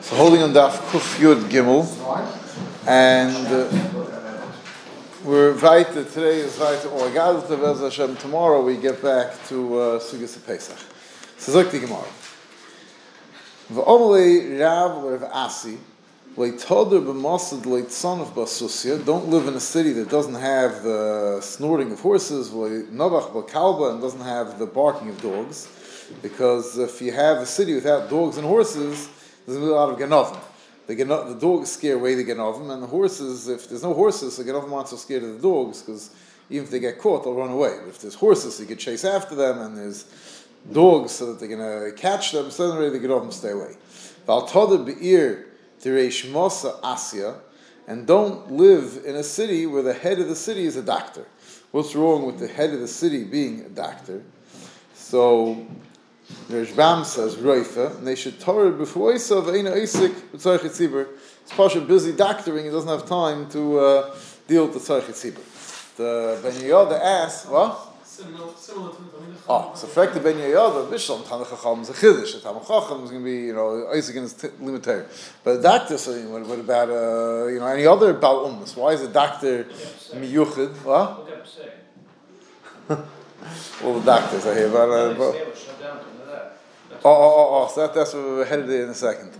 So holding on Daf Kuf Yud Gimel, and uh, we're weiter, today is weiter, or Gadol Tevez Hashem, tomorrow we get back to uh, Sugas Pesach. So Zok the Gemara. V'omele Rav Rav Asi, Leitoder b'mosad leitzon of Basusya, don't live in a city that doesn't have the snorting of horses, Novach b'kalba, and doesn't have the barking of dogs, because if you have a city without dogs and horses, there's a lot of genovim. The, the dogs scare away the genovim, and the horses, if there's no horses, the genovim aren't so scared of the dogs, because even if they get caught, they'll run away. But if there's horses, you can chase after them, and there's dogs, so that they're going to uh, catch them, so then the genovim stay away. Valtoda be'ir Tireish Mosa Asya, and don't live in a city where the head of the city is a doctor. What's wrong with the head of the city being a doctor? So the Rishbam says Roifa, and they should Torah before Isav Eina Isik Tzarech Tzibur. It's Pasha busy doctoring; he doesn't have time to uh, deal with the Tzarech Tzibur. The Ben Yehoyada asks, what? Oh, so fact the Ben Yehoyada, Bishlam Tanach Chacham is a chiddush. The Tanach Chacham is going to be, you know, Isaac in his limited. But the doctor what, what about, uh, you know, any other Baal Ummas? Why is a doctor miyuchid? What? All the doctors are here, but, uh, but Oh, oh, oh, oh, so that, that's where we're headed in a second.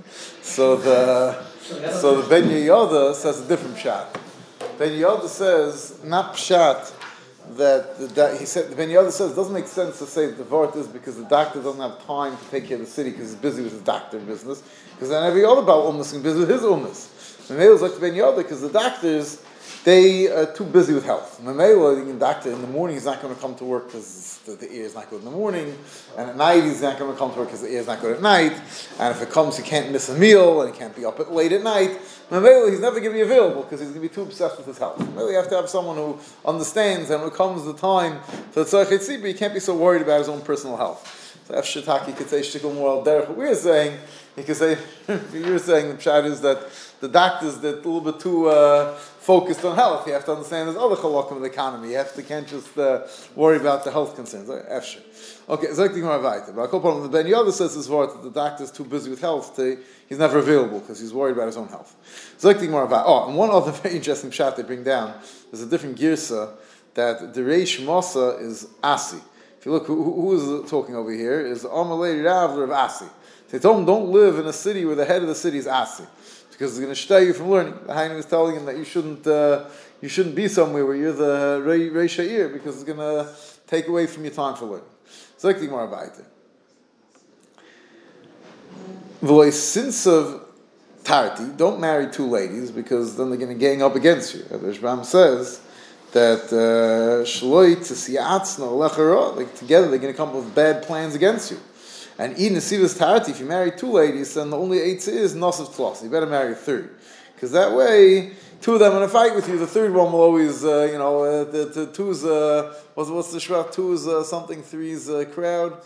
So the so the Ben Yehoyada says a different shot. Ben Yehoyada says not pshat that, that he said the Ben Yehoyada says it doesn't make sense to say the vort is because the doctor doesn't have time to take care of the city because he's busy with his doctor business. Because then every other about ummas is busy with his ummas. The male is like the Ben Yehoyada because the doctors they are too busy with health. Mamela, the doctor in the morning he's not going to come to work because the, ear is not good in the morning, and at night he's not going to come to work because the ear is not good at night, and if it comes he can't miss a meal and he can't be up at late at night. Mamela, he's never going to be available because he's going to be too obsessed with his health. Mamela, you have to have someone who understands, and when it comes the time for the tzarech he can't be so worried about his own personal health. So F. Shitaki could say shtickle moral derech. What we're saying, he could say, you're saying the pshat is that the doctors that a little bit too uh, focused on health. You have to understand there's other chalakim of the economy. You have to can't just uh, worry about the health concerns. Efsher. Okay, so more weiter. But the Ben Yehoyada says this word that the doctor's too busy with health. To, he's never available because he's worried about his own health. Zokti more about. Oh, and one other very interesting shot they bring down. There's a different girsa that the Reish Mosa is Asi. If you look, who, who is talking over here is Amalei Rav of Asi. They told him, don't live in a city where the head of the city is Asi because it's going to stay you from learning. The Haini was telling him that you shouldn't uh, you shouldn't be somewhere where you're the Reish Sha'ir because it's going to take away from your time for learning. About it. The since of Tarti, don't marry two ladies because then they're going to gang up against you. Rishbam says that uh, Shloi to like together they're going to come up with bad plans against you. And in Nesivas Tarati, if you marry two ladies, then the only eight is Nosiv Tlos. You better marry a third. Because that way, two of them are going to fight with you. The third one will always, uh, you know, uh, the, the two's, uh, what's, what's the shvat? Two's uh, something, three's uh, crowd.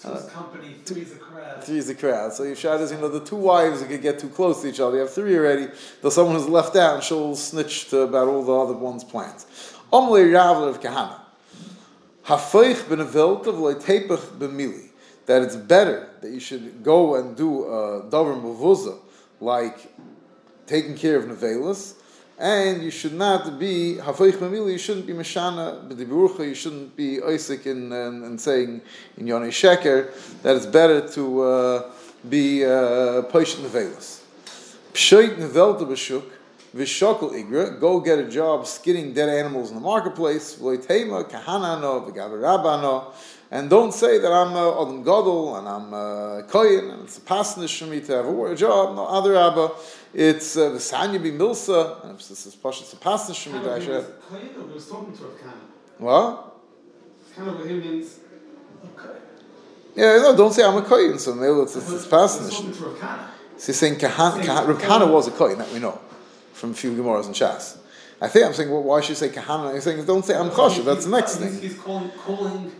Two's company, three's a crowd. Three's a crowd. So your shot is, you know, the two wives could get too close to each other. You have three already. Though someone who's left out, and she'll snitch to about all the other one's plans. Omle Ravler of Kahana. Hafeich ben Aviltav leitepech b'mili that it's better that you should go and do a davar mavuza, like taking care of nevelas, and you should not be hafoich mamili. You shouldn't be mashana b'diburucha. You shouldn't be oisik in and saying in yonei sheker that it's better to uh, be uh, poish nevelas. Pshoit nevelta b'shuk. Vishokal igra, go get a job skinning dead animals in the marketplace. V'loitema kahanano v'gavarabano and don't say that I'm uh, Adam Gadol and I'm uh, Koyin and it's a pasnish for me to have a job. No, other Abba, it's uh, the Sanya be Milsa, and this is Pasha, it's a pasnish for me to have. Koyin or he was talking to a Kana? What? Kana him means. Yeah, no, don't say I'm a Koyin, so maybe it's, it's, it's pasnish. So he's saying Kahan, Kahan, Kana was a Koyin, that we know from a few Gemaras and Shas. I think I'm saying, well, why should you say Kahana? He's saying, don't say I'm Choshev, that's the next thing. He's calling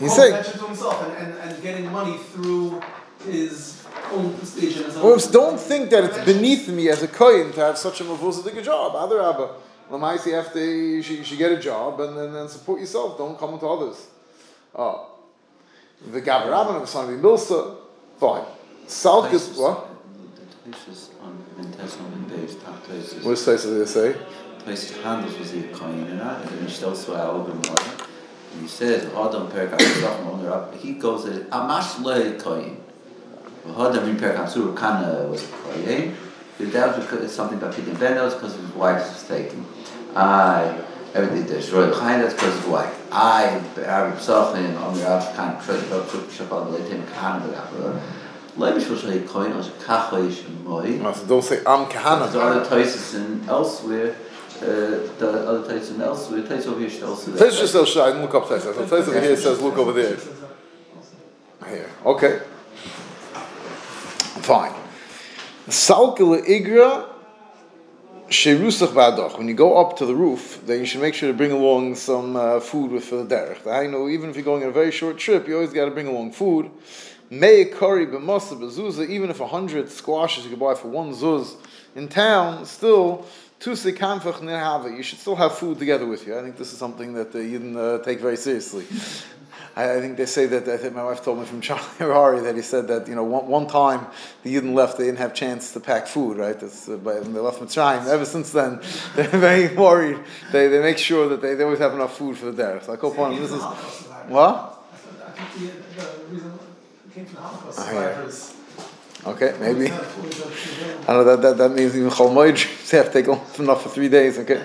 He's saying to himself and, and, and getting money through his own prestige and his own. Well, don't think that it's beneath me as a kohen to have such a mavuzah job. Other Abba, Lamaisi, you have to you should, you should get a job and then, then support yourself. Don't come to others. Oh, the Gabarabban of Sanabi Milsa, fine. Salkis, what? Places on intestinal and base, top places. What does they say? Places handles was the coin in it, and he still so album more. And he says, Adam Perk Asaf under up. He goes that Amash le coin. Adam in Perk Asur Kana was a coin. That was something about Peter Benos because his wife was taken. I everything there's royal highness because his wife. I Arab Sachin on the Arab kind of trade up to Shabbat Leitim Kana B'Gabra. Leibish was a coin as a kachoish moi. No, so don't say Am Kahana. There are other places in elsewhere. Uh, the other in elsewhere. Place over here should also. Taisus just says Shai, look up Taisus. So Taisus over here says look over there. Here. Okay. Fine. Salkele Igra Sherusach Badoch. When you go up to the roof, then you should make sure to bring along some uh, food with the derech. I know even if you're going on a very short trip, you always got to bring along food. May curry b'masa b'zuzah, even if a hundred squashes you could buy for one zuz in town, still. You should still have food together with you. I think this is something that you didn't uh, take very seriously. I, I think they say that. I think my wife told me from Charlie Harary that he said that you know one, one time the Yidden left, they didn't have chance to pack food, right? That's, uh, by, when they left Mitzrayim. Ever since then, they're very worried. They, they make sure that they, they always have enough food for the derech. So I hope on this is what. I think the, the reason it came from the Holocaust yeah. survivors. Okay, maybe. I know that, that, that means even Chol Moed dreams have to take enough for three days. Okay.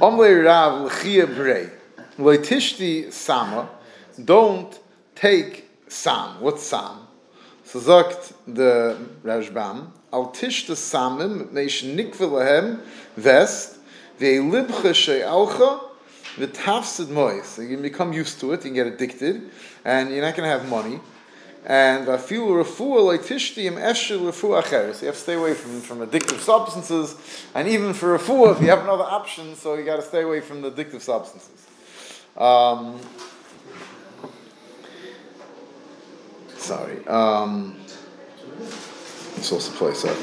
Omle Rav L'chia Brei. Leitishti Sama. Don't take Sam. What's Sam? So sagt the Rashbam. Al tishta Samim, neish nikve lahem, vest, ve libcha she'alcha, v'tafsid mois. So you can become used to it, you can get addicted, and you're not going to have money. And a afilu refuah like tishtim esher refuah acheres. You have to stay away from, from addictive substances, and even for refuah, if you have another option, so you got to stay away from the addictive substances. Um, sorry. Um, it's also place up.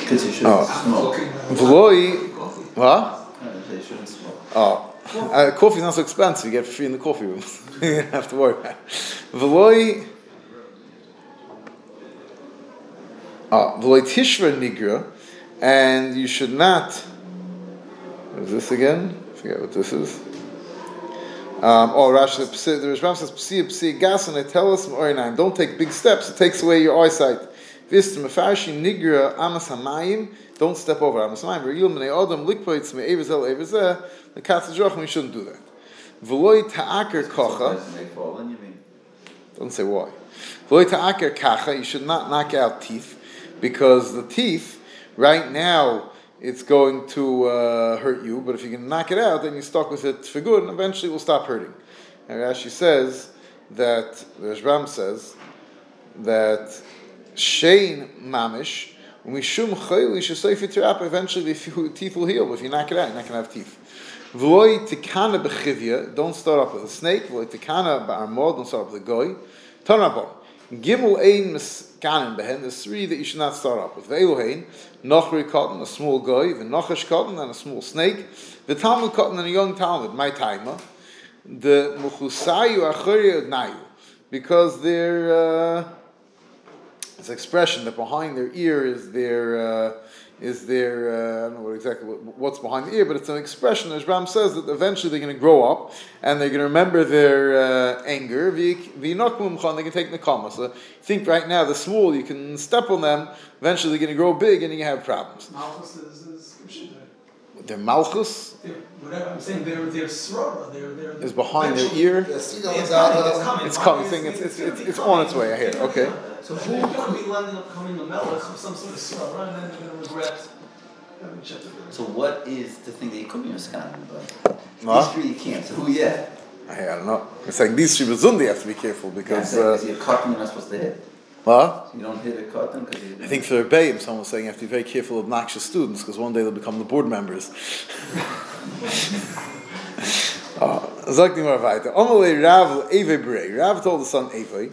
Because you shouldn't Oh. smoke. V'loi, Coffee. what? They shouldn't smoke. Oh, uh, coffee's not so expensive. You get free in the coffee room. you don't have to worry about it. V'loi, ah, tishra nigra, and you should not. What is this again? I forget what this is. Um, oh, Rashi, the Rishbam says, "Psi psi gas and etelis ma'orinayim." Don't take big steps; it takes away your eyesight. Vist mefarshi nigra amas hamayim. Don't step over amas hamayim. Re'il minei adam likpoitz me'evezel evezeh. The katzah we shouldn't do that. V'loi ta'aker kocha. Doesn't they fall in, you mean? Don't say why. V'loi ta'aker kacha. You should not knock out teeth because the teeth right now it's going to uh, hurt you. But if you can knock it out, then you're stuck with it for good, and eventually it will stop hurting. And Rashi says that Rashbam says that shein mamish. Mishum chayli shesayfi tirap. Eventually, the teeth will heal. But if you knock it out, you're not going to have teeth. V'loi tikana b'chivya. Don't start off with a snake. V'loi tikana ba'armod. Don't start off with a goy. Tanabon. Gimel ein miskanin behen. There's three that you should not start up with. Ve'elohein. Nochri cotton, a small guy, goy. V'nochesh cotton, and a small snake. The V'talmud cotton, and a young talmud. My timer. The muchusayu achori nayu. Because they're... Uh, this expression that behind their ear is their uh, is their uh, I don't know what exactly what, what's behind the ear, but it's an expression. As Ram says that eventually they're going to grow up and they're going to remember their uh, anger. V'yinokmum They can take nekama. So think right now the small you can step on them. Eventually they're going to grow big and you have problems. Malchus is, is, is, Their malchus they're- whatever, I'm saying they're, they're srora, they're, they're. is behind their eventually- ear. It's coming, it's coming. It's coming. It's it's, it's, it's on its way. I hear. Okay. So who could be ending up coming a melech with some sort of srora, and then they're gonna regret having checked. So what is the thing that you come in scan? But What? these three you can't. So who yeah? I don't know. It's like these Shibazundi you have to be careful because. Because Uh, you're cotton, you're not supposed to hit. what? You don't hit a cotton because. I think for Rebbeim, someone was saying you have to be very careful of obnoxious students because one day they'll become the board members. Uh, Sagt die. Amalei Rav Eve Brei. Rav told the son Eve,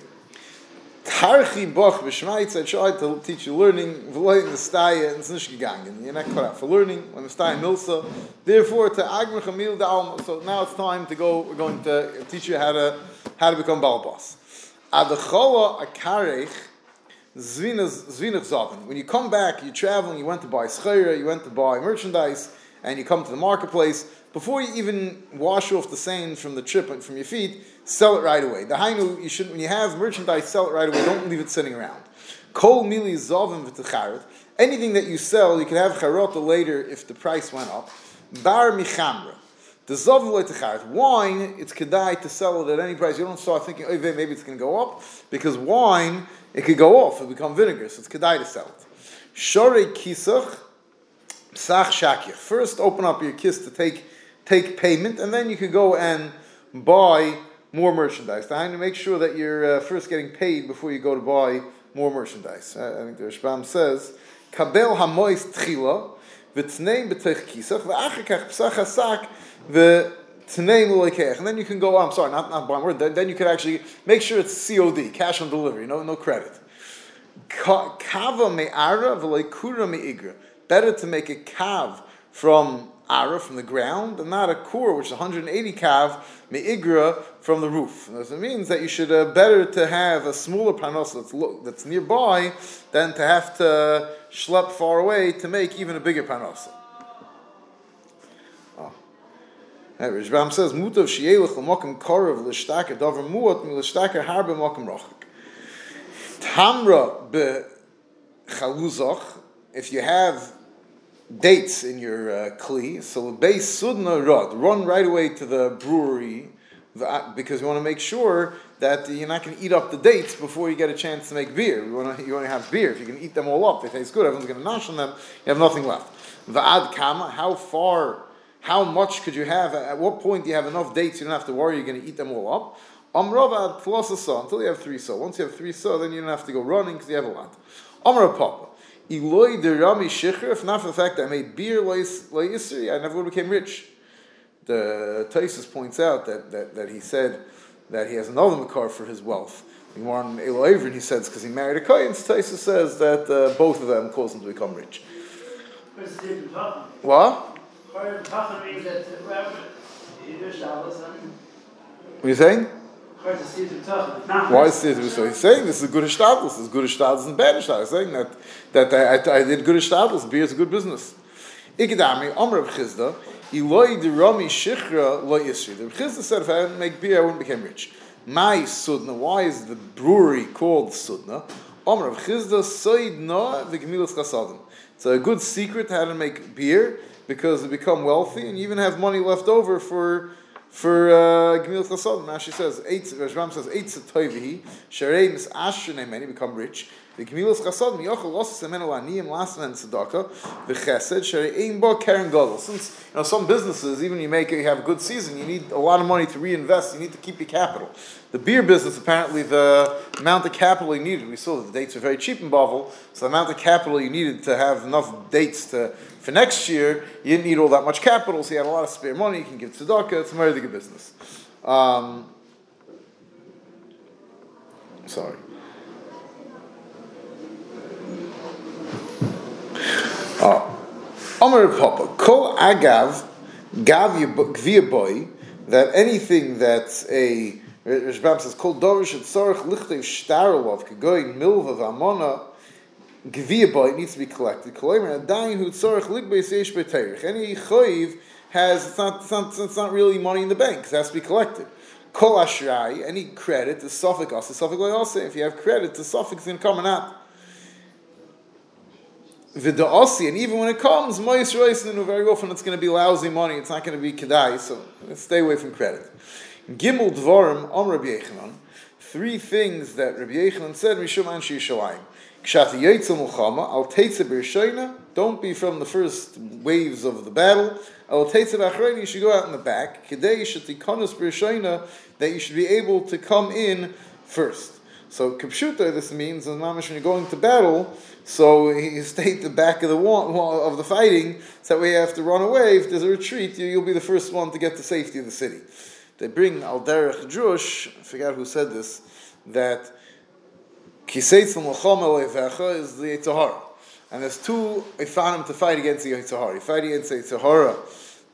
Tarchi Boch B'Shmaitz, I tried to teach you learning, v'loi in the staya, and it's gegangen. You're not cut out for learning, when the staya milsa. Therefore, to Agmer Chamil Da'alma, so now it's time to go, we're going to teach you how to, how to become Balbas. Adechola Akarech, Zvinach Zavin. When you come back, you're traveling, you went to buy schayra, you went to buy merchandise, and you come to the marketplace. Before you even wash off the sand from the trip from your feet, sell it right away. The hainu, you should when you have merchandise, sell it right away. Don't leave it sitting around. Kol mili zavim v'techaret. Anything that you sell, you can have charota later if the price went up. Bar michamra. The v'techaret. Wine, it's kedai to sell it at any price. You don't start thinking, oh, maybe it's going to go up because wine it could go off It become vinegar. So it's kedai to sell it. Shore kisach. Psach shakir. First, open up your kiss to take take payment, and then you could go and buy more merchandise. Now, to make sure that you're uh, first getting paid before you go to buy more merchandise. Uh, I think the Rashbam says, "Kabel hamois tchila v'tneim b'teich kisach v'achakach psach hasak And then you can go. Oh, I'm sorry, not not buying word. Then, then you can actually make sure it's COD, cash on delivery, no no credit. Kava me'ara v'leikura me'igra. Better to make a kav from ara from the ground, and not a kur, which is 180 kav meigra from the roof. And this means that you should uh, better to have a smaller panos that's, lo- that's nearby than to have to schlep far away to make even a bigger panos. Oh. Rishbam says, "Mutav shielach l'mokim korav l'shtaker davar muot l'shtaker harbe mokim rochik." Tamra be chaluzach. If you have dates in your uh, kli. So base sudna rod, run right away to the brewery because you want to make sure that you're not going to eat up the dates before you get a chance to make beer. You want to, you want to have beer. If you can eat them all up, they taste good. Everyone's going to nosh on them. You have nothing left. Va'ad kama, how far, how much could you have? At what point do you have enough dates? You don't have to worry. You're going to eat them all up. Amravad plus a saw until you have three saw. Once you have three saw, then you don't have to go running because you have a lot. Amr papa. Eloi de Rami Shikhr, if not for the fact that I made beer Yisri, I never would have became rich. The Taisus points out that, that, that he said that he has another Makar for his wealth. He In one Eloi he says because he married a Kohen, Taisus says that uh, both of them caused him to become rich. What? What are you saying? Why is it so? He's saying this is good Ishtadlis, this is good Ishtadlis and bad. He's saying that, that I, I, did good Ishtadlis, beer is a good business. Ikidami, Omer of Chisda, Eloi de Rami Shichra lo Yisri. The Chisda said, if I didn't make beer, I wouldn't become rich. My Sudna, why is the brewery called Sudna? Omer of Chisda, Soidna v'gemilas chasadim. It's a good secret how to make beer, because you become wealthy, and even have money left over for for uh, Gemil Chasod. Now she says, eight, Rashbam says, eight toivihi, sharei mis ashrene many become rich. The Gemilas Chasod, miyochel lost semenu aniyim last man tzedakah, the chesed, sharei ein bo karen gadol. Since, you know, some businesses, even you make, it you have a good season, you need a lot of money to reinvest, you need to keep your capital. The beer business, apparently, the amount of capital you needed, we saw that the dates are very cheap in Bavel, so the amount of capital you needed to have enough dates to for next year, you didn't need all that much capital, so you had a lot of spare money. You can give tzedakah. It's a very good business. Um, sorry. Oh. Omer Papa, Kol Agav, Gav boy, that anything that's a, Rishbam says, Kol Dorish et Sorach Lichtev Shtarolov, Kegoyin Milvav Amona, Gvia boy needs to be collected. Any choiv has it's not, it's not it's not really money in the bank. It has to be collected. Kol ashrai, any credit to suffix also suffix also. If you have credit, the suffix is going to come and out. Vida'asi, and even when it comes, mois roisinu, very often it's going to be lousy money. It's not going to be kedai. So stay away from credit. Gimel dvarim on Rabbi Yechanan. Three things that Rabbi Yechanan said. Mishum anshi Yishalayim. Don't be from the first waves of the battle. You should go out in the back. That you should be able to come in first. So Kapshuta, this means, when you're going to battle, so you stay at the back of the wall, of the fighting, so that way you have to run away. If there's a retreat, you'll be the first one to get to safety of the city. They bring Al Derech Drush, I forgot who said this, that Kiseitz Levecha is the Yitzhahara. And there's two Ifanim to fight against the Yitzhahara. You fight against the Yitzhahara.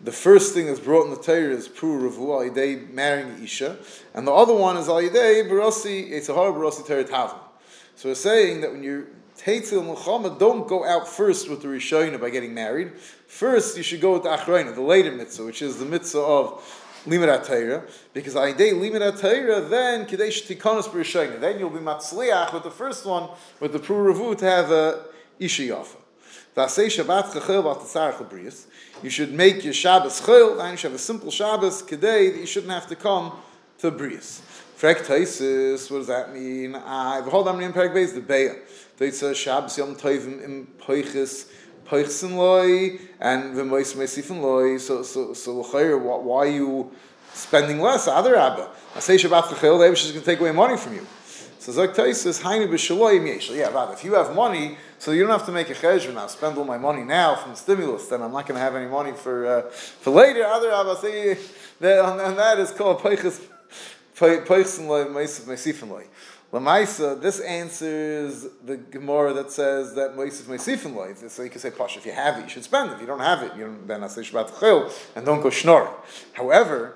The first thing that's brought in the Torah is Pru Ravu, Al Yidei marrying Isha. And the other one is Al Yidei Barasi, Yitzhahara Barasi Torah Tavim. So we're saying that when you're Teitzil Muhammad, don't go out first with the Rishayna by getting married. First, you should go with the Achrayna, the later mitzvah, which is the mitzvah of Limit Torah, because Aidei Limit Torah, then Kadesh Tikonos B'Rishayna. Then you'll be Matzliach with the first one, with the Pruravu to have a Ishiyafa. You should make your Shabbos chil, you should have a simple Shabbos kedei that you shouldn't have to come to Brias. Frek Taisis, what does that mean? I hold on in Perek Beis the Beya. Taisis Shabbos Yom Tovim in Poichis Poichsin Loi and V'Mois Meisifin Loi. So so so why are you spending less? Other Rabba. I say Shabbat Chachil, the Abish is going to take away money from you. So Zok Taisis Hainu B'Shaloim Yesh. Yeah, Rabba. If you have money, so you don't have to make a cheshbon. I'll spend all my money now from the stimulus, then I'm not going to have any money for uh, for later. Other Rabba say that, and that is called Poichis Poichsin Loi Meisifin Loi. Lamaisa, this answers the Gemara that says that Moisef Meisifin Loi. So you can say, Posh, if you have it, you should spend. It. If you don't have it, you don't, then I say Shabbat Chil, and don't go schnorring. However,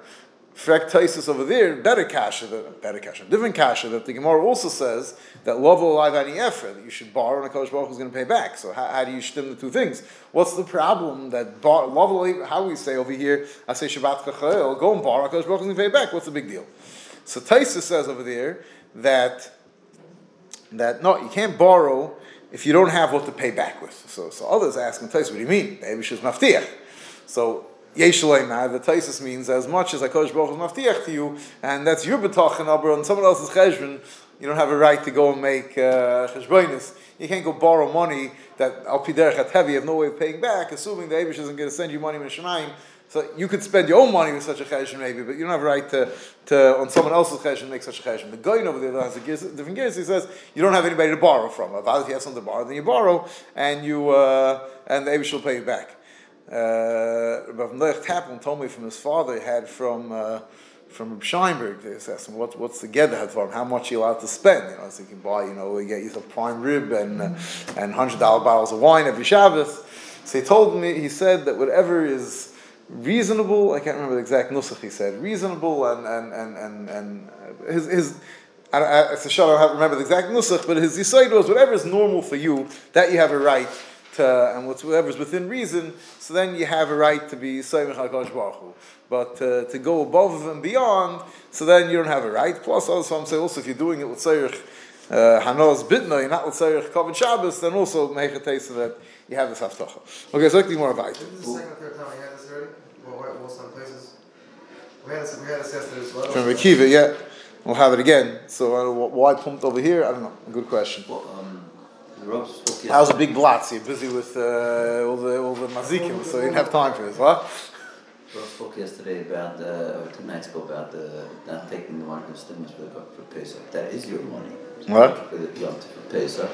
Frek Taisus over there, better kasha, better kasha, different kasha, that the Gemara also says that love alive any effort, that you should borrow and a Kodesh Baruch is going to pay back. So how, how do you stem the two things? What's the problem that bar, love how we say over here, I say Shabbat Chachel, go and borrow, a Kodesh Baruch is going to pay back. What's the big deal? So Taisus says over there that that no, you can't borrow if you don't have what to pay back with. So, so others ask Taisus, what do you mean? Maybe she's maftiach. So Yeshalema, the Taisus means as much as HaKadosh Baruch is maftiach to you, and that's your betachin aber on someone else's cheshbon, you don't have a right to go and make uh, You can't go borrow money that al piderech heavy, you have no way of paying back, assuming the Abish isn't going to send you money from Shemayim so you could spend your own money with such a cheshbon maybe, but you don't have a right to, to on someone else's cheshbon make such a cheshbon. The guy over there has a different gears. He says you don't have anybody to borrow from. If you have something to borrow, then you borrow, and you uh, and the Abish will pay you back. Rav Melech Taplin told me from his father he had from. Uh, from Scheinberg, they asked him what, what's the for him, how much you allowed to spend. You know, so you can buy, you know, you get yourself prime rib and uh, and hundred dollar bottles of wine every Shabbos. So he told me, he said that whatever is reasonable. I can't remember the exact nusach he said. Reasonable and and and and, and his his. I, I, it's a shot, I don't remember the exact nusach, but his yisaid was whatever is normal for you, that you have a right to, and whatever is within reason, so then you have a right to be HaKadosh Baruch. But uh, to go above and beyond, so then you don't have a right. Plus, also, I'm saying also if you're doing it with Sayyid uh, Hanos Bitna, you're not with Sayyid Kavod Shabbos, then also make a taste of that you have this haftacha. Okay, so let's more about. This is the second or third time we had. Well, we'll some places. We had this. We had this yesterday as well. From Rekiva, yeah. We'll have it again. So uh, why pumped over here? I don't know. Good question. Well, um, How's a big blotz? You're busy with uh, all the all the mazikim, so you didn't have time for this, what? Rob spoke yesterday about, uh, or two nights ago, about the, not taking the mark of stimulus for, the for Pesach. That is your money. What? For the Yom for Pesach.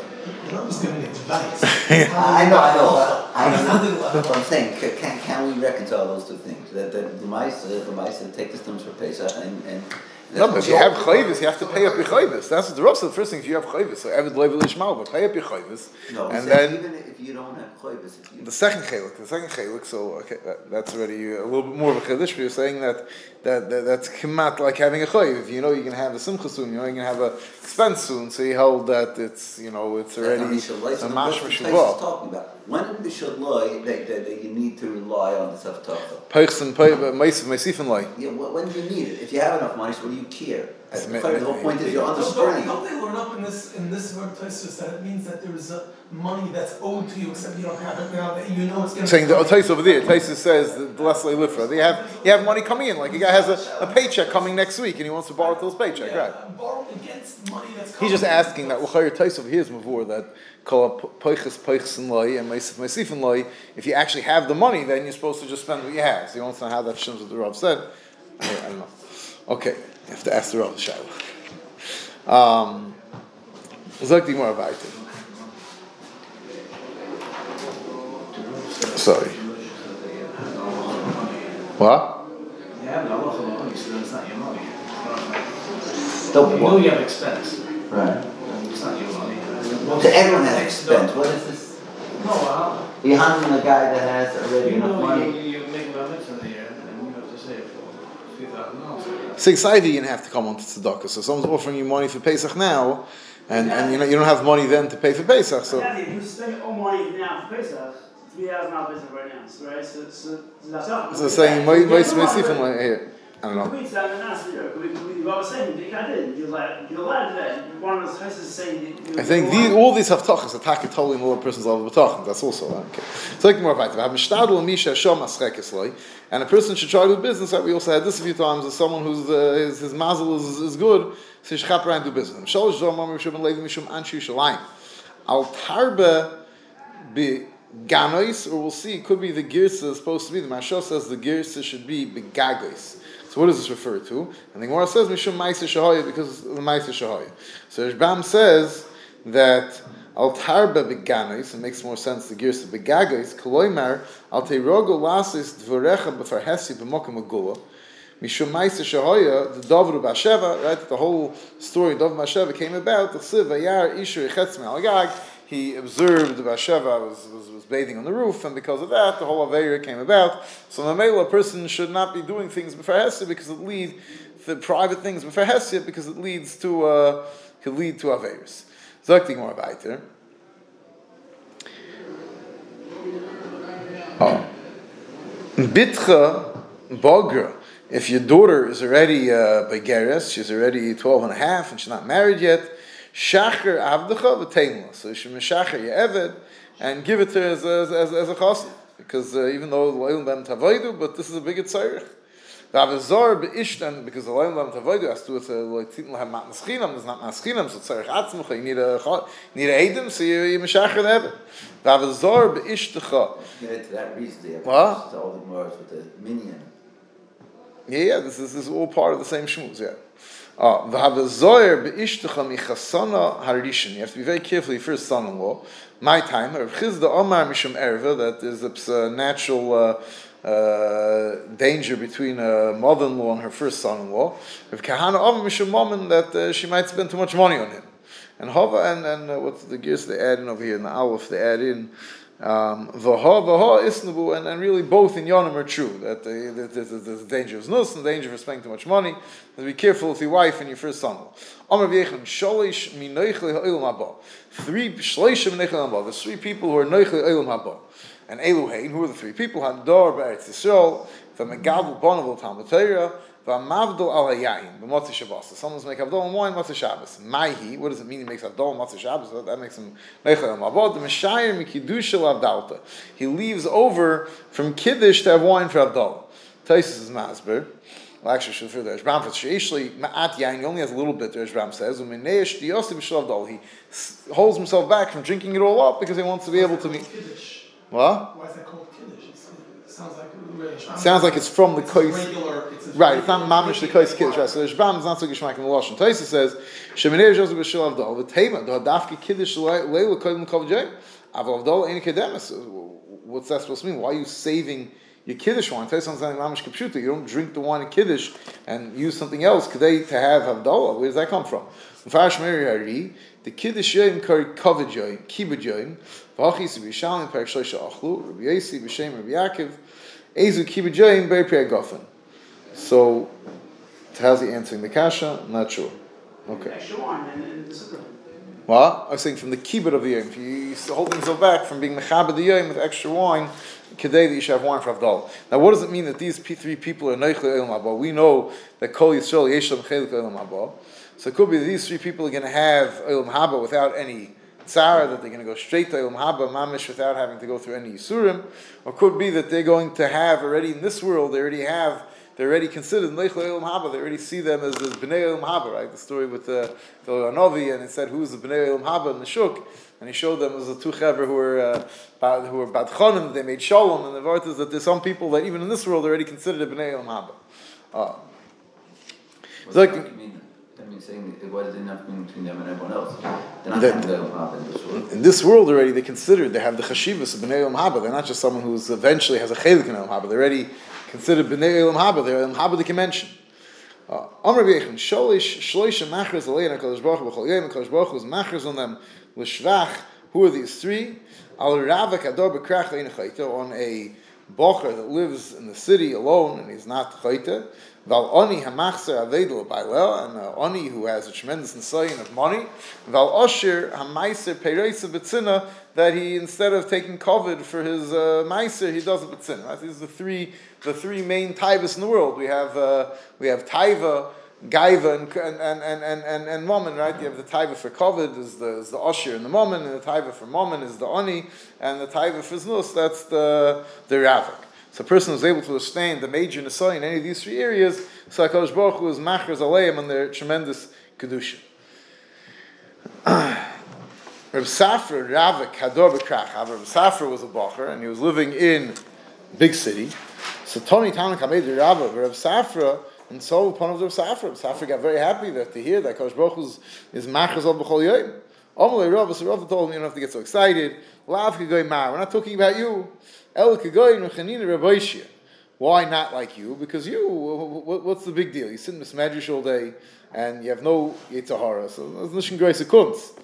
I was giving advice. I know, I know. I know. But I'm saying, can, can we reconcile those two things? That, that the mice, the mice take the stimulus for Pesach and, and no, but if you have chayvis, you have to pay up your chayvis. That's what the Rosh said. The first thing is you have chayvis. So Evid Levi Lishmal, but pay up your chayvis. No, and then even if you don't have chayvis, the second chaylik, the second chaylik. So okay, that, that's already a little bit more of a chiddush. You're saying that that, that that's kemat like having a chayiv. If you know going to have a simcha soon, you know going to have a expense soon. So you held that it's you know it's already a mashma talking about when in the shaloi that, that, that you need to rely on the self-tachah. Peichsen, meisiv, meisifin loy. Yeah, when do you need it? If you have enough money, so what do you care? The whole point is you're understanding. Don't they learn up in this in this workplace that it means that there is a money that's owed to you, except you don't have it now that you know it's going to. Saying the Otais oh, over there, Otais says the Leslie Lifra. They have you have money coming in, like a guy has a, a paycheck coming next week and he wants to borrow till his paycheck, yeah, right? Borrow against money that's. He's just asking that L'chayr Otais over here is mavur that call poiches poiches loy and meisif loy. If you actually have the money, then you're supposed to just spend what you have. So you want to know how that shims what the Rav said. I, I don't know. Okay, you have to ask the Rav Shiloh. Um, Zog more about it. Sorry. What? Yeah, no, so it's not your. The You know you have expense, Right. it's not your money. So everyone has expense. What is this? No, well, You're handling a guy that has already you enough know, you, money. 690, you didn't have to come on to tzedakah. So someone's offering you money for Pesach now, and, and you, know, you don't have money then to pay for Pesach. So if you spend all money now for Pesach, it's $3,000 Pesach right now, right? So, so, so that's not. So saying, most, most, most, most, most, most, I don't know. Wait, so I'm not. We, we, we always saying, you it. You're like, you're allowed that. One of those places saying. I think these, all these haftachas attack a totally more person's level of betachon. That's also okay. So like more weiter. We have mishtadel and misha shom aschekes and a person should try to do business. Right? We also had this a few times. As someone whose uh, his, his mazel is, is good, so he should chap around and do business. Shalosh zom amar mishum levi mishum anshu shalayim. Al tarbe be ganois, or we'll see. It could be the girsa is supposed to be. The Mashal says the girsa should be begagois. So what does this refer to? And the Gemara says Mishum Maisa Shahaya because the Maisa Shahaya. So Rishbam says that Al Tarba Beganois, it makes more sense the Girsa Begagois, Koloimar, Al Teirogo Lasis Dvorecha Befarhesi B'mokim Agula, Mishum Maisa Shahaya, the Dovru Basheva, right, the whole story of Dovru Basheva came about, the Siv Ayar Isher Echetz Me'alagag, he observed Basheva was, was, was bathing on the roof, and because of that, the whole Aveira came about. So, Mamela, a person should not be doing things before Hesed because it leads, the private things before Hesed because it leads to, uh, could lead to Aveiris. Zok more weiter. Oh. Bitcha Bogra. If your daughter is already uh, Begeres, she's already 12 and a half and she's not married yet, Shacher Avdecha v'teimla. So should Meshacher your Eved and give it to her as, as, as, as a chassid. Because uh, even though Loyal Bem Tavaidu, but this is a bigger tzarech. Ravazor beishtan because the Loyal Bem Tavaidu has to do with uh, like Titan have mat maschinam, there's not maschinam, so tzarech atzmucha, you need a cha- you need a edim, so you, you Meshacher the Eved. Ravazor beishtacha. Get into that reason. What? It's all the Gemara's with the minion. Yeah, yeah, this is, this is all part of the same shmuz, yeah. Uh. You have to be very careful your first son-in-law. My time, that is a natural uh, uh, danger between a mother-in-law and her first son-in-law. Rav Kahana Omar Mishum that uh, she might spend too much money on him. And Hava, and, and uh, what's the gears they add in over here, in the Aleph they add in, um, and, and really both in Yonim are true, that uh, there's, there's a danger of nus and danger for spending too much money. Be careful with your wife and your first haba. Three. There's three people who are noichle ha'olam haba. And Eluhain, who are the three people? Hadar b'eretz Yisrael, v'megavu bonavel Talmud Torah, v'amavdol al hayayin, b'motzei Shabbos. So someone's make avdol and wine, motzei Shabbos. Maihi, what does it mean he makes avdol and motzei Shabbos? That, that makes him haba. The Meshayir mikidusha avdalta. He leaves over from Kiddush to have wine for avdol. Taisus is masber. Well, actually, should further. Eshbam for sheishli ma'at yain. He only has a little bit. There, Eshbam says, "Umineish diyosim shavdol." He holds himself back from drinking it all up because he wants to be able to meet. What? Why is that called Kiddush? Sounds like Sounds like it's from the it's kois. regular. It's a Right, it's not mamish the kois kiddush. Right, so Eshbam is not so gishmak in the lashon. Taisa says, "Sheminei joseph b'shil avdol v'tema do hadafki kiddush leila kodim kavjay aval avdol ein kedemis." What's that supposed to mean? Why are you saving? Your kiddush wine. Tell you something mamish kapshuta. You don't drink the wine of kiddush and use something else today to have havdalah. Where does that come from? Mfarash Meri Hari, the kiddush yoyim kari kavod yoyim, kibud yoyim, v'achis b'yishalim perik shloisha achlu, Rabbi Yosi b'shem Rabbi Yaakov, ezu kibud yoyim beri peri gofen. So, how's he answering the kasha? I'm not sure. Okay. Extra wine and, and the sukkah. Well, I was saying from the kibbut of the yom. If you hold himself back from being mechaber the yom with extra wine, today that you should have wine for Avdal. Now, what does it mean that these three people are neichel elam haba? We know that kol yisrael yeshem chelik elam. So it could be that these three people are going to have elam haba without any tzara, that they're going to go straight to elam haba mamish without having to go through any yisurim, or it could be that they're going to have already in this world they already have. They're already considered Neichel Elam Haba. They already see them as, as Bnei Elam Haba, right? The story with the, the Anovi, and it said who's the Bnei Elam Haba in the Shuk, and he showed them as the two chaver who were uh, who were bad chonim. They made shalom, and the word is that there's some people that even in this world are already considered a Bnei Elam Haba. Uh, What's like- That saying that what is the enough between them and everyone else? They're not That- having that happen in this world. in this world already, they considered they have the chashivas of Bnei Elam Haba. They're not just someone who's eventually has a chelik in Elam Haba. They're already considered Bnei Elam Haba. They're Elam Haba they can mention. Uh, Amr B'yechin, Sholish, Shloisha Machras Alein HaKadosh Baruch Hu, B'chol Yom HaKadosh Baruch Hu is Machras on them, L'shvach, who are these three? Al Ravak Ador B'krach Lein on a bocher that lives in the city alone and he's not chayte. Val oni hamachzer avedel bailel, and uh, oni who has a tremendous insight of money. Val osher hamaiser pereisa betzina, that he instead of taking covet for his uh, meiser, he does it betzina. Right? These are the three the three main taivas in the world. We have uh, we have taiva. Gaiva and and and and and, and Momin, right? You have the taiva for kovid is the is the osher and the Momin, and the taiva for Momin is the oni, and the taiva for znus that's the the ravik. So a person who's able to withstand the major Nisai in any of these three areas, so HaKadosh Baruch Hu is machers aleim on their tremendous kedusha. Reb Safra Ravik Hador Bekrach. Reb Safra was a bacher and he was living in big city. So Tony Tanak Hamed Rava, Reb Safra, and so upon Reb Safra. Reb Safra got very happy that to hear that Kadosh Baruch is, machers al b'chol yoyim. Amalei Rav, so Rav told him you don't have to get so excited. Lav Kagoy Mar. We're not talking about you. El Kagoy Nuchanina Rabbeishia. Why not like you? Because you, what's the big deal? You sit in this medrash all day and you have no Yitzhahara. So there's Nishin Grace Kunz.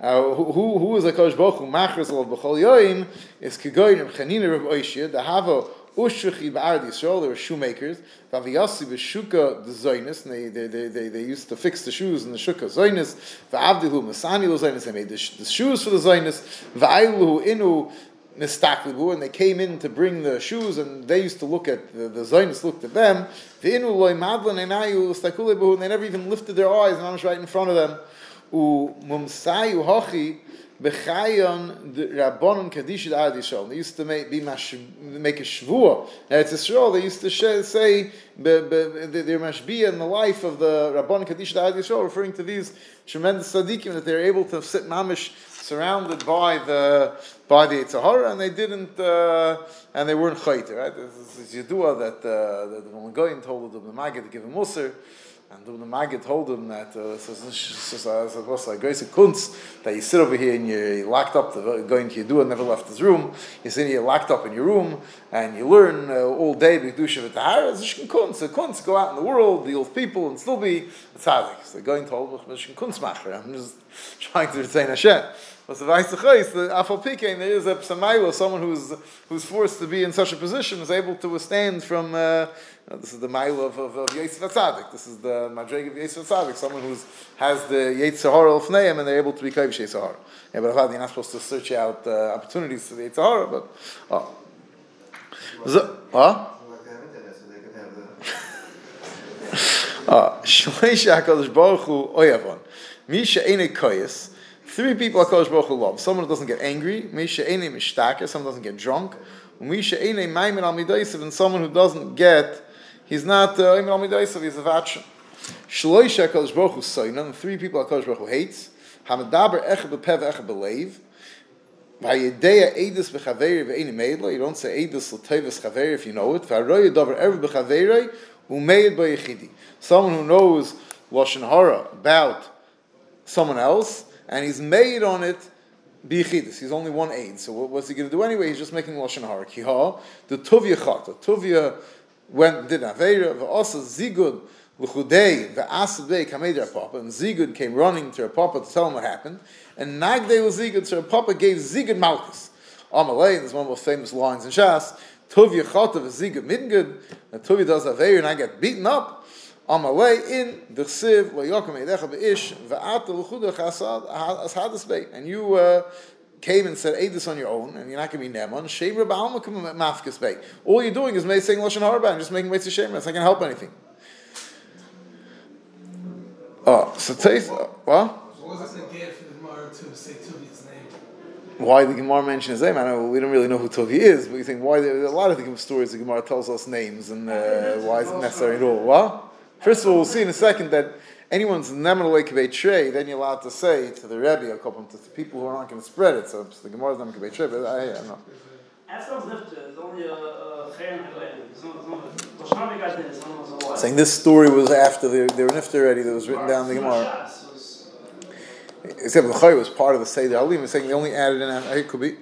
Uh, who, who is a Kosh Baruch Hu Machras Al B'chol Yoim is Kagoy Nuchanina Rabbeishia. The Hava Ushrichi Ba'ard Yisrael, they were shoemakers. Vaviyasi B'shuka the Zaynis, they, they, they, they, used to fix the shoes in the Shuka Zaynis. Va'avdihu Masani Lo Zaynis, they made the, the shoes for the Zaynis. Va'ayluhu Inu Nistaklibu, and they came in to bring the shoes, and they used to look at, the, the Zaynis looked at them. V'inu Loi Madlan Enayu Stakulibu, and they never even lifted their eyes, and I was right in front of them. U Mumsayu Hachi, Bechayon the Rabbanon Kaddish Ad Yisrael. They used to make be mash, make a shvua. It's Yisrael. They used to say they're mashbia in the life of the Rabbanon Kaddish Ad Yisrael, referring to these tremendous tzaddikim that they're able to sit mamish surrounded by the by the Yitzhahara, and they didn't uh, and they weren't chayte. Right? This is Yidua that uh, that the Goyin told the Maggid to give him musar. And the Maggid told him that uh, was like grace kunz that you sit over here and you're locked up, the, going to Yidua, never left his room. You sit here locked up in your room and you learn uh, all day the Kedusha V'Tahara. A kunz, a kunz, go out in the world, deal with people and still be a tzaddik. So the Goyin told him, kunz macher. I'm just trying to retain Hashem. But there is a Psamayla, someone who's, who's forced to be in such a position, is able to withstand from, uh, this is the Maila of, of, of. This is the Madreg of Yetzer Tzadik, someone who has the Yetzer of Fneim and they're able to be Kaivish Yetzer. Yeah, but you're not supposed to search out uh, opportunities for the Yetzer but, oh. So, huh? Shleish HaKadosh Baruch Hu Oyavon. Misha Ene Koyes. Three people HaKadosh Baruch Hu love. Someone who doesn't get angry. Misha Ene Mishtaker. Someone who doesn't get drunk. Misha Ene Maimin Al Midaisav. And someone who doesn't get, he's not uh, Maimin Al Midaisav, he's a Vachon. Shleish HaKadosh Baruch Hu Soinan. Three people HaKadosh Baruch Hu hates. Hamadaber Echad Bepev Echad Belev. Vayedeya edus b'chaveri ve'eni meidlo. You don't say edus l'tevis chaveri if you know it. V'aroya davar ever b'chaveri u'meid b'yechidi. Someone who knows lashon hara about someone else and he's made on it b'yechidus. He's only one aid. So what, what's he going to do anyway? He's just making lashon hara. Kiha the tuvya chata. Tuvia went did avera v'asa zigud l'chudei v'asad bei kamed papa and zigud came running to her papa to tell him what happened. And Nagde was Zigud, so her papa gave Zigud Malchus. Amalei, is one of the famous lines in Shas. Tuvya Chotav is Zigud Midgud, and Tuvya does Aveir, and I get beaten up. Amalei in the Siv, Layokim Eidecha Be'ish, Va'ata L'chuda Chasad, Ashadis Beit. And you uh, came and said, Aid this on your own, and you're not going to be Neman. Shemer Ba'almakum Mafkas Beit. All you're doing is saying Lashon Harbah, and just making Mitzvah Shemer. It's not going to help anything. Oh, so taste, uh, what? What was it again for the Gemara to say Tuvi's why the Gemara mentions his name. I know we don't really know who Tovi is, but you think why there a lot of the stories the Gemara tells us names and uh, why is it necessary at all? Well, first of all, we'll see in a second that anyone's never like trey, then you're allowed to say to the Rebbe a couple to people who are not going to spread it. So, the Gemara's kibay trey, but I, I don't know. Saying this story was after they, they were already. That was written down in the Gemara. Except the Chay was part of the Seder Alim. He's saying they only added in. It could be.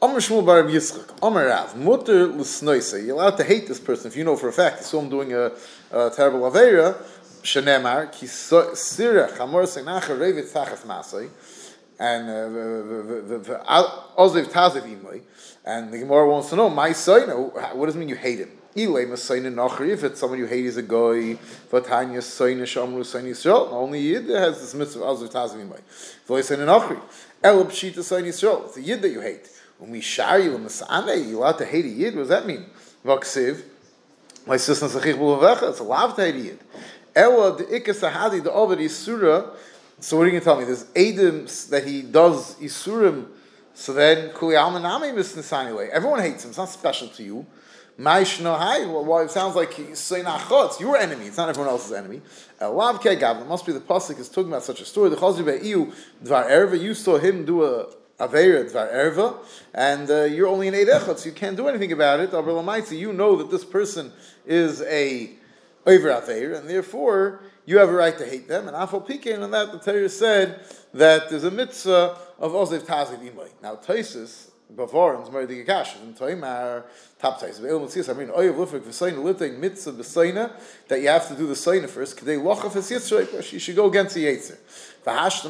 Amr Shmuel Bar Yitzchak, Amr Rav, Mutter l'snoise. You're allowed to hate this person if you know for a fact you saw him doing a, a terrible avera. Shenemar ki sira chamor seinacha revet tachas masay. and uh, Oziv Taziv Imlay, and the Gemara wants to know my son. What does it mean you hate him? Ilay Masaina Nachri. If it's someone you hate, is a guy. Vatanya Saina Shamru Saina Yisrael. Only Yid has this mitzvah of Oziv Taziv Imlay. V'lay Saina Nachri. El Pshita Saina Yisrael. It's a Yid that you hate. When we share you in the Masane, you allowed to hate a Yid. What does that mean? Vaksiv. My sister Sachich Bulavecha. It's allowed to hate a Yid. Ella the Ikas Sahadi the Ovid Surah. So what are you going to tell me? There's Adams that he does Isurim. So then Kuli Almanami Misnasani anyway. Everyone hates him. It's not special to you. Maishnohai. Well, it sounds like It's ah, your enemy. It's not everyone else's enemy. Uh, Elav Gav. It must be the pasuk is talking about such a story. The Chazri Be'iu Dvar Erva. You saw him do a Aveira Dvar Erva, and uh, you're only an Eid Echad, so you can't do anything about it. You know that this person is a over Aveir, and therefore you have a right to hate them. And Afal Pikein on that, the Torah said that there's a mitzvah of Ozev Taziv Imay. Now, Taisis, Bavarans, Mari Digakash, and Toimar, top Mitzvah, I mean, Oyev Lufik, V'sayna, Litteng, Mitzvah, B'sayna, that you have to do the Sayna first, Kedei Lochaf Es Yitzray, you should go against the Yetzer. V'hash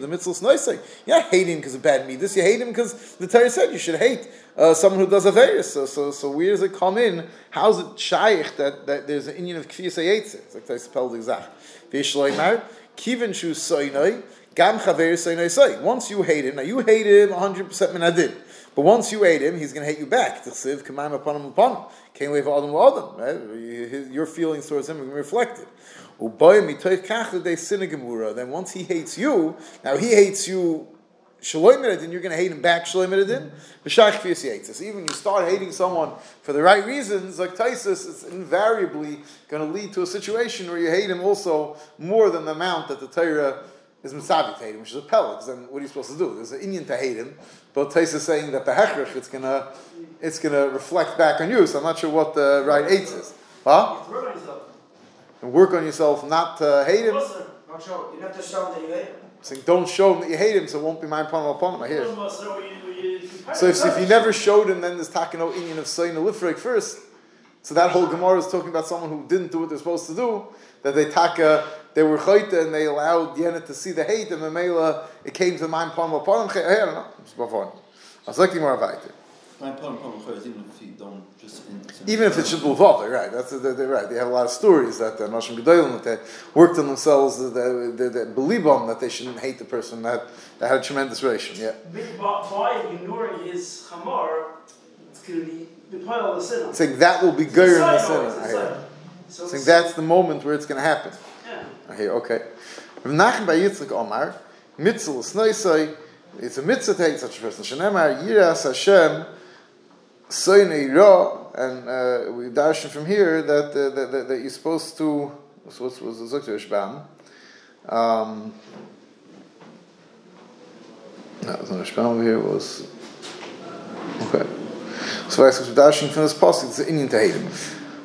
the Mitzvah's noising. You're not hating because of bad This You hate him because the Torah said you should hate uh, someone who does a. So, so, so where does it come in? How is it shaykh that, that there's an Indian of kfiyas like spelled. Once you hate him, now you hate him 100% minadin. But once you hate him, he's going to hate you back. Upon him upon him. Your feelings towards him are going to be reflected. Then once he hates you, now he hates you Shalom you're going to hate him back. Shalom Miradin, So even you start hating someone for the right reasons, like Taisus, it's invariably going to lead to a situation where you hate him also more than the amount that the Torah is mitzavit hate him, which is a pellet. Because then what are you supposed to do? There's an Indian to hate him, but Taisus is saying that the hechrich it's going to it's to reflect back on you. So I'm not sure what the right eight is. Huh? And work on yourself not to hate him. Don't show. You have to show that you hate him saying, don't show him that you hate him, so it won't be my upon upon him. I hear. So if, if you never showed him, then there's talking no Indian of saying lifrik first. So that whole Gemara is talking about someone who didn't do what they're supposed to do. That they taka, they were chayta and they allowed Yena to see the hate, and Mamela, it came to mind upon upon him. I don't know. It's before. I was looking more about it even if it's just Bulvata, right? That's they're, they're, right. They have a lot of stories that the Nashim Gedolim that worked on themselves, that they, they, believe on that they shouldn't hate the person that, that had a tremendous relation. Yeah. By ignoring his chamar, it's going to be the pile of the sinner. Saying that will be good in the sinner. I hear. So Saying that's the moment where it's going to happen. Yeah. I hear. Okay. Rav Nachman bar Yitzchak Omar, mitzvah snoisai. It's a mitzvah to hate such a person. Shenemar yiras Hashem. Soine Ra, and uh, we dash from here that, uh, that, that, that, you're supposed to. What was the Zokter Ishbam? Um, it was not Ishbam over here, was. Okay. So I was dashing from this post, it's an Indian him.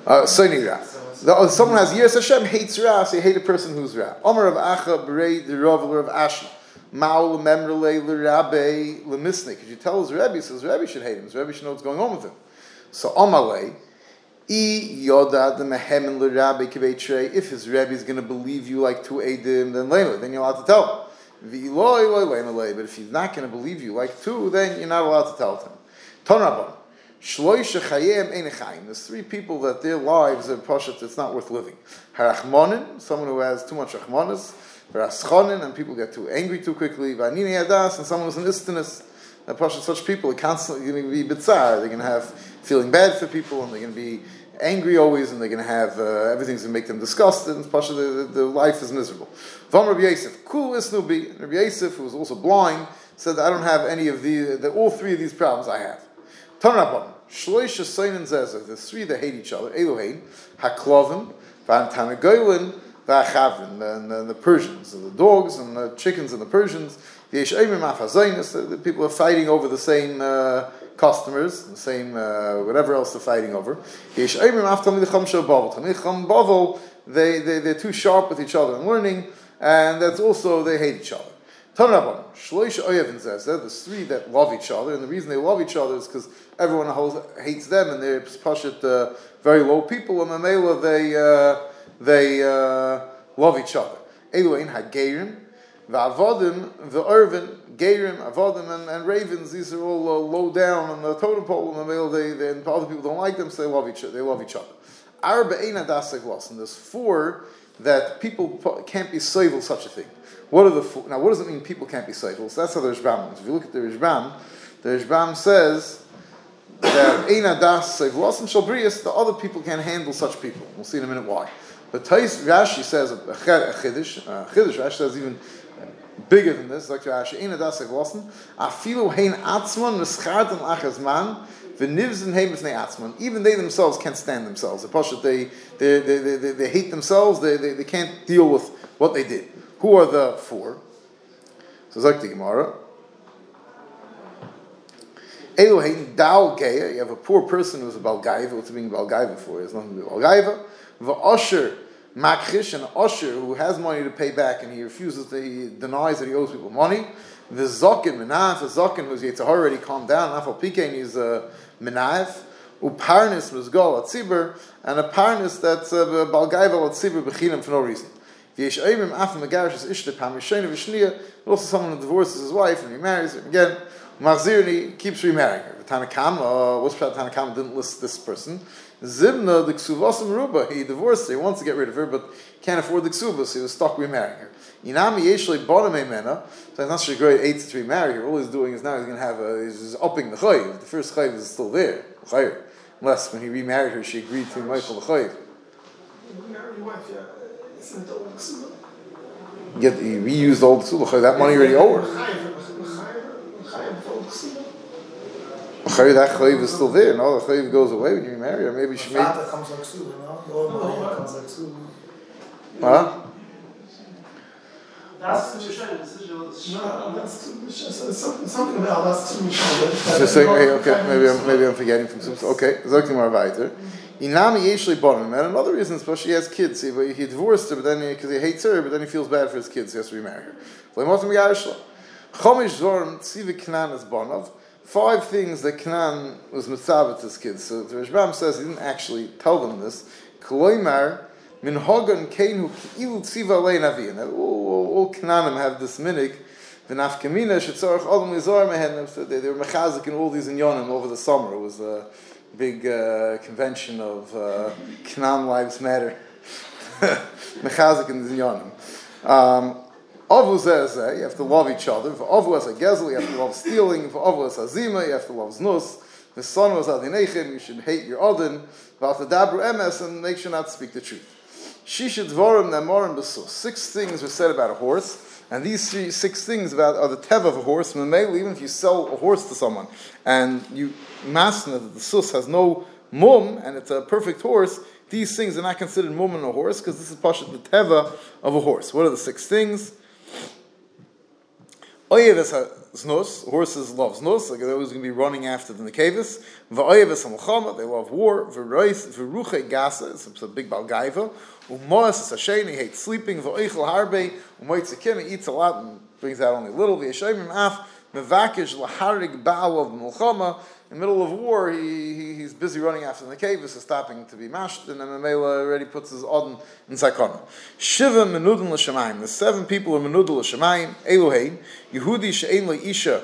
Uh, Soine Ra. The, someone has yes Hashem hates Ra, so you hate a person who's Ra. Omer of Acha, Berei, the Rav of Ashna. Maul memrele l'rabbe lemisne. Could you tell his Rebbe? So his Rebbe should hate him. His Rebbe should know what's going on with him. So Amalei, i yoda the mehem l'rabbe kibei If his Rebbe is going to believe you like two edim, then later, then you're allowed to tell him. But if he's not going to believe you like two, then you're not allowed to tell him. Tonabon. There's three people that their lives are poshet, it's not worth living. Harachmonin, someone who has too much rachmonis, Raschonin, and people get too angry too quickly. Vanini Adas, and someone who's an istinus. And such people are constantly going to be bizarre. They're going to have feeling bad for people, and they're going to be angry always, and they're going to have uh, everything's going to make them disgusted, and Pasha, the, the, life is miserable. Vam Rabbi Yosef, cool isnubi. Rabbi Yosef, who was also blind, said, I don't have any of the, all three of these problems I have. Tanabon, Shloisha Seinen Zezer, the three that hate each other, Elohim, Haklovim, Van Tanagoylin, the and the, the Persians, and the dogs and the chickens and the Persians. The people are fighting over the same uh, customers, the same uh, whatever else they're fighting over. They, they, they're too sharp with each other in learning, and that's also they hate each other. There's three that love each other, and the reason they love each other is because everyone hates them, and they're uh, very low people, and Mamela they uh, they uh, love each other. Eluin Hagerim, the avodim, the irvin, gerim, avodim, and, and ravens. These are all uh, low down on the totem pole, and they, they, and other people don't like them, so they love each other. They love each other. Arba and there's four that people can't be civil such a thing. What are the four? Now, what does it mean people can't be civil? So that's how the Rishbam is. If you look at the Rishbam, the Rishbam says that eina los and shalbrius, the other people can't handle such people. We'll see in a minute why. But Tais Rashi says a chiddush. A chiddush Rashi says even bigger than this. Like Rashi, eina das losen. Afilu hein atzman mischarten achas man. V'nivzin heimus atzman. Even they themselves can't stand themselves. The Pasha, they, they, they, they, hate themselves. They, they, they can't deal with what they did. Who are the four? So Zak the Gemara. Elohein dal geya. You have a poor person who's a balgaiva. What's being balgaiva for? There's nothing to do with balgaiva. V'osher makrish, an usher who has money to pay back and he refuses to, he denies that he owes people money. The zokin menaf, a zokin who's yet already calmed down. Nafal pikein is a menaf. Uparnis mizgol at tzibur, and a parnis that's a balgaiva at tzibur bechinim for no reason. V'yesh af megarish is ishte pam yishayna v'shniya. Also someone who divorces his wife and remarries her again. Machzirni keeps remarrying her. Tanakam, uh, what's didn't list this person. Zibna, the ksuvasim ruba, he divorced her, he wants to get rid of her, but can't afford the ksuvas, so he was stuck remarrying her. Inami yeshlei bottom emena, so it's not such a great eight to remarry her, all he's doing is now he's going to have a, he's just upping the chayiv, the first chayiv is still there, chayiv. Unless when he remarried her, she agreed to Michael the chayiv. Ksuba? Get, he reused the tzulach, that money already owed her. Chayiv, chayiv, chayiv, all ksuba. Chayiv, that chayiv is still there, no, the chayiv goes away when you remarry her, maybe she made, comes like soup, you? The old money comes like soup. huh? That's the Mishnah. This is your- No, that's too Something, something about that's too much. Saying, hey, okay, maybe I'm, maybe I'm forgetting from some. Okay, Zok more weiter. Inami yeshli bonim. And another reason, especially she has kids. He, he divorced her, but then because he, hates her, but then he feels bad for his kids. He has to remarry her. Chomish zorim tziva knan is bonov. Five things that Knan was mitzvah to his kids. So the Rishbam says he didn't actually tell them this. Kloimar min hogan keinu ilu tziva lein avin. All, all, all have this minig. V'nafkamina shetzorach adam lizor mehen. So they, they were mechazik in all these inyonim over the summer. It was a big uh, convention of uh, Knan Lives Matter. mechazik in the inyonim. Um, Avu zeh you have to love each other. For avu as a gezel, you have to love stealing. For avu as a zima, you have to love znus. The son was adinechin, you should hate your odin. V'al dabru emes, and make sure not to speak the truth. Besus. Six things were said about a horse, and these six things about are the teva of a horse. Memele, even if you sell a horse to someone and you masna that the sus has no mum and it's a perfect horse, these things are not considered mum in a horse because this is pashat the teva of a horse. What are the six things? Oyeves znus, horses love znus, like they're always going to be running after the caves. V'oyeves hamachama, they love war. V'rois, v'ruche gasa, it's a big balgaiva. Umoas is a shame, he hates sleeping. V'oichel harbe, umoitzekim, he eats a lot and brings out only little. V'yeshayim af, mevakish laharig ba'al of melchama. In the middle of war, he, he, he's busy running after the cave, so stopping to be mashed, and then Mamela already puts his odin in Sakona. Shiva menudin l'shamayim. The seven people are menudin l'shamayim. Elohein, Yehudi she'ein isha.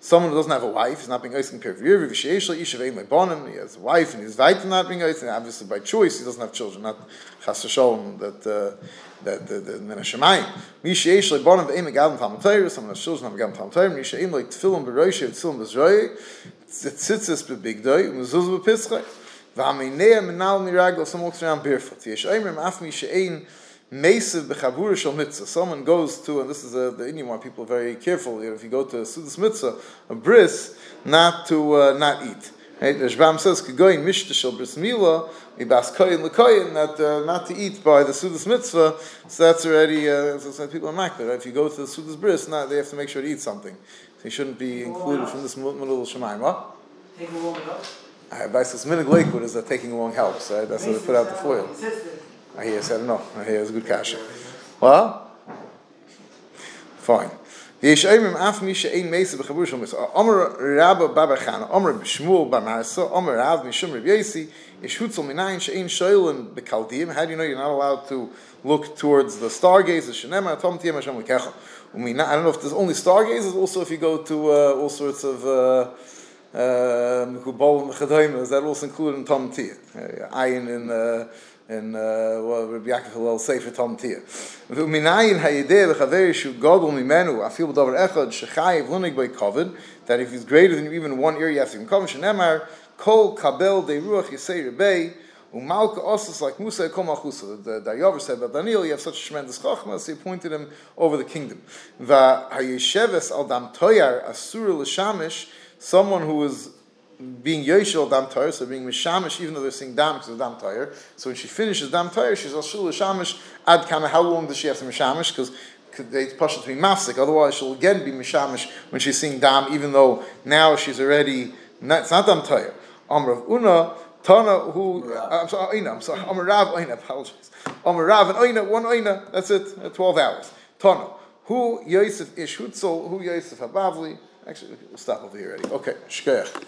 Someone who doesn't have a wife, he's not being oising per year. V'she'esh isha ve'ein le'bonim. He has a wife, and he's vayt not being oising. Obviously by choice, he doesn't have children, not chas v'sholem, that, uh, that, that, that, min ha-shamayim. Mi me'gadim talmud Torah. Someone has children, have me'gadim talmud Torah. Mi she'ein le'tfilim b'roishe v'tfilim b'zroi. tzitzis bebigdoi, mezuz bepischai. V'aminea menal miraglo, someone walks around barefoot. Yesh af mi she'ein mesiv b'chabura shal mitzvah. Someone goes to, and this is a, the Indian one, people are very careful, you know, if you go to a Sudas mitzvah, a bris, not to uh, not eat. Right? The Shbam says, "Kegoyin mishta shel bris mila, ibas koyin lekoyin," that uh, not to eat by the Sudas mitzvah. So that's already uh, so, so people are makbid. If you go to the Sudas bris, not, they have to make sure to eat something. So you shouldn't be included from this middle of Shemaim. What? Take a woman up. I by this minig Lakewood is that taking along helps. Right? That's what they put out the foil. I hear. I don't know. I hear it's a good kasha. Well, fine. ויש אומרים אף מי שאין מייסה בחיבור של מסע. אומר רבא בבר חנה, אומר בשמואל בר מרסה, אומר רב משום רב יסי, יש הוצל מניין שאין שואלן בקלדיים. How do you know you're not allowed to look towards the stargazers? שנאמר, תום תהיה משם לקחה. I don't know if there's only stargazers, also if you go to uh, all sorts of uh, um, who bowl in the Chedaimas, that also included in Tom Tia. Ayin in uh, in uh, Rabbi Yaakov Hillel Sefer Tom Tia. V'minayin hayideh v'chaveri shu godol mimenu afil b'davar echad shechayiv lunig by covered that if he's greater than even one ear, you have to come shenemar kol kabel de ruach yisei rebei umalka osas like Musa kol malchusa. The Daryover said about Daniel, you have such tremendous chachma, so he appointed him over the kingdom. V'hayesheves al dam toyar asur l'shamish someone who is being Yoshel Dam Torah, so being Mishamish, even though they're saying Dam because of Dam Torah. So when she finishes Dam Torah, she's also Mishamish Ad Kana. How long does she have to Mishamish? Because they push it to be mafsik. Otherwise, she'll again be mishamish when she's seeing dam, even though now she's already. Not, it's not dam tayr. Amr of Una Tana who I'm sorry. Oina, I'm sorry. Amr Rav Oina. Apologies. Amr Rav and Oina. One Oina. That's it. Uh, Twelve hours. Tana who Yosef Ish Hutzel who Yosef Habavli. Actually, we'll stop over here already. Okay, shkoyach.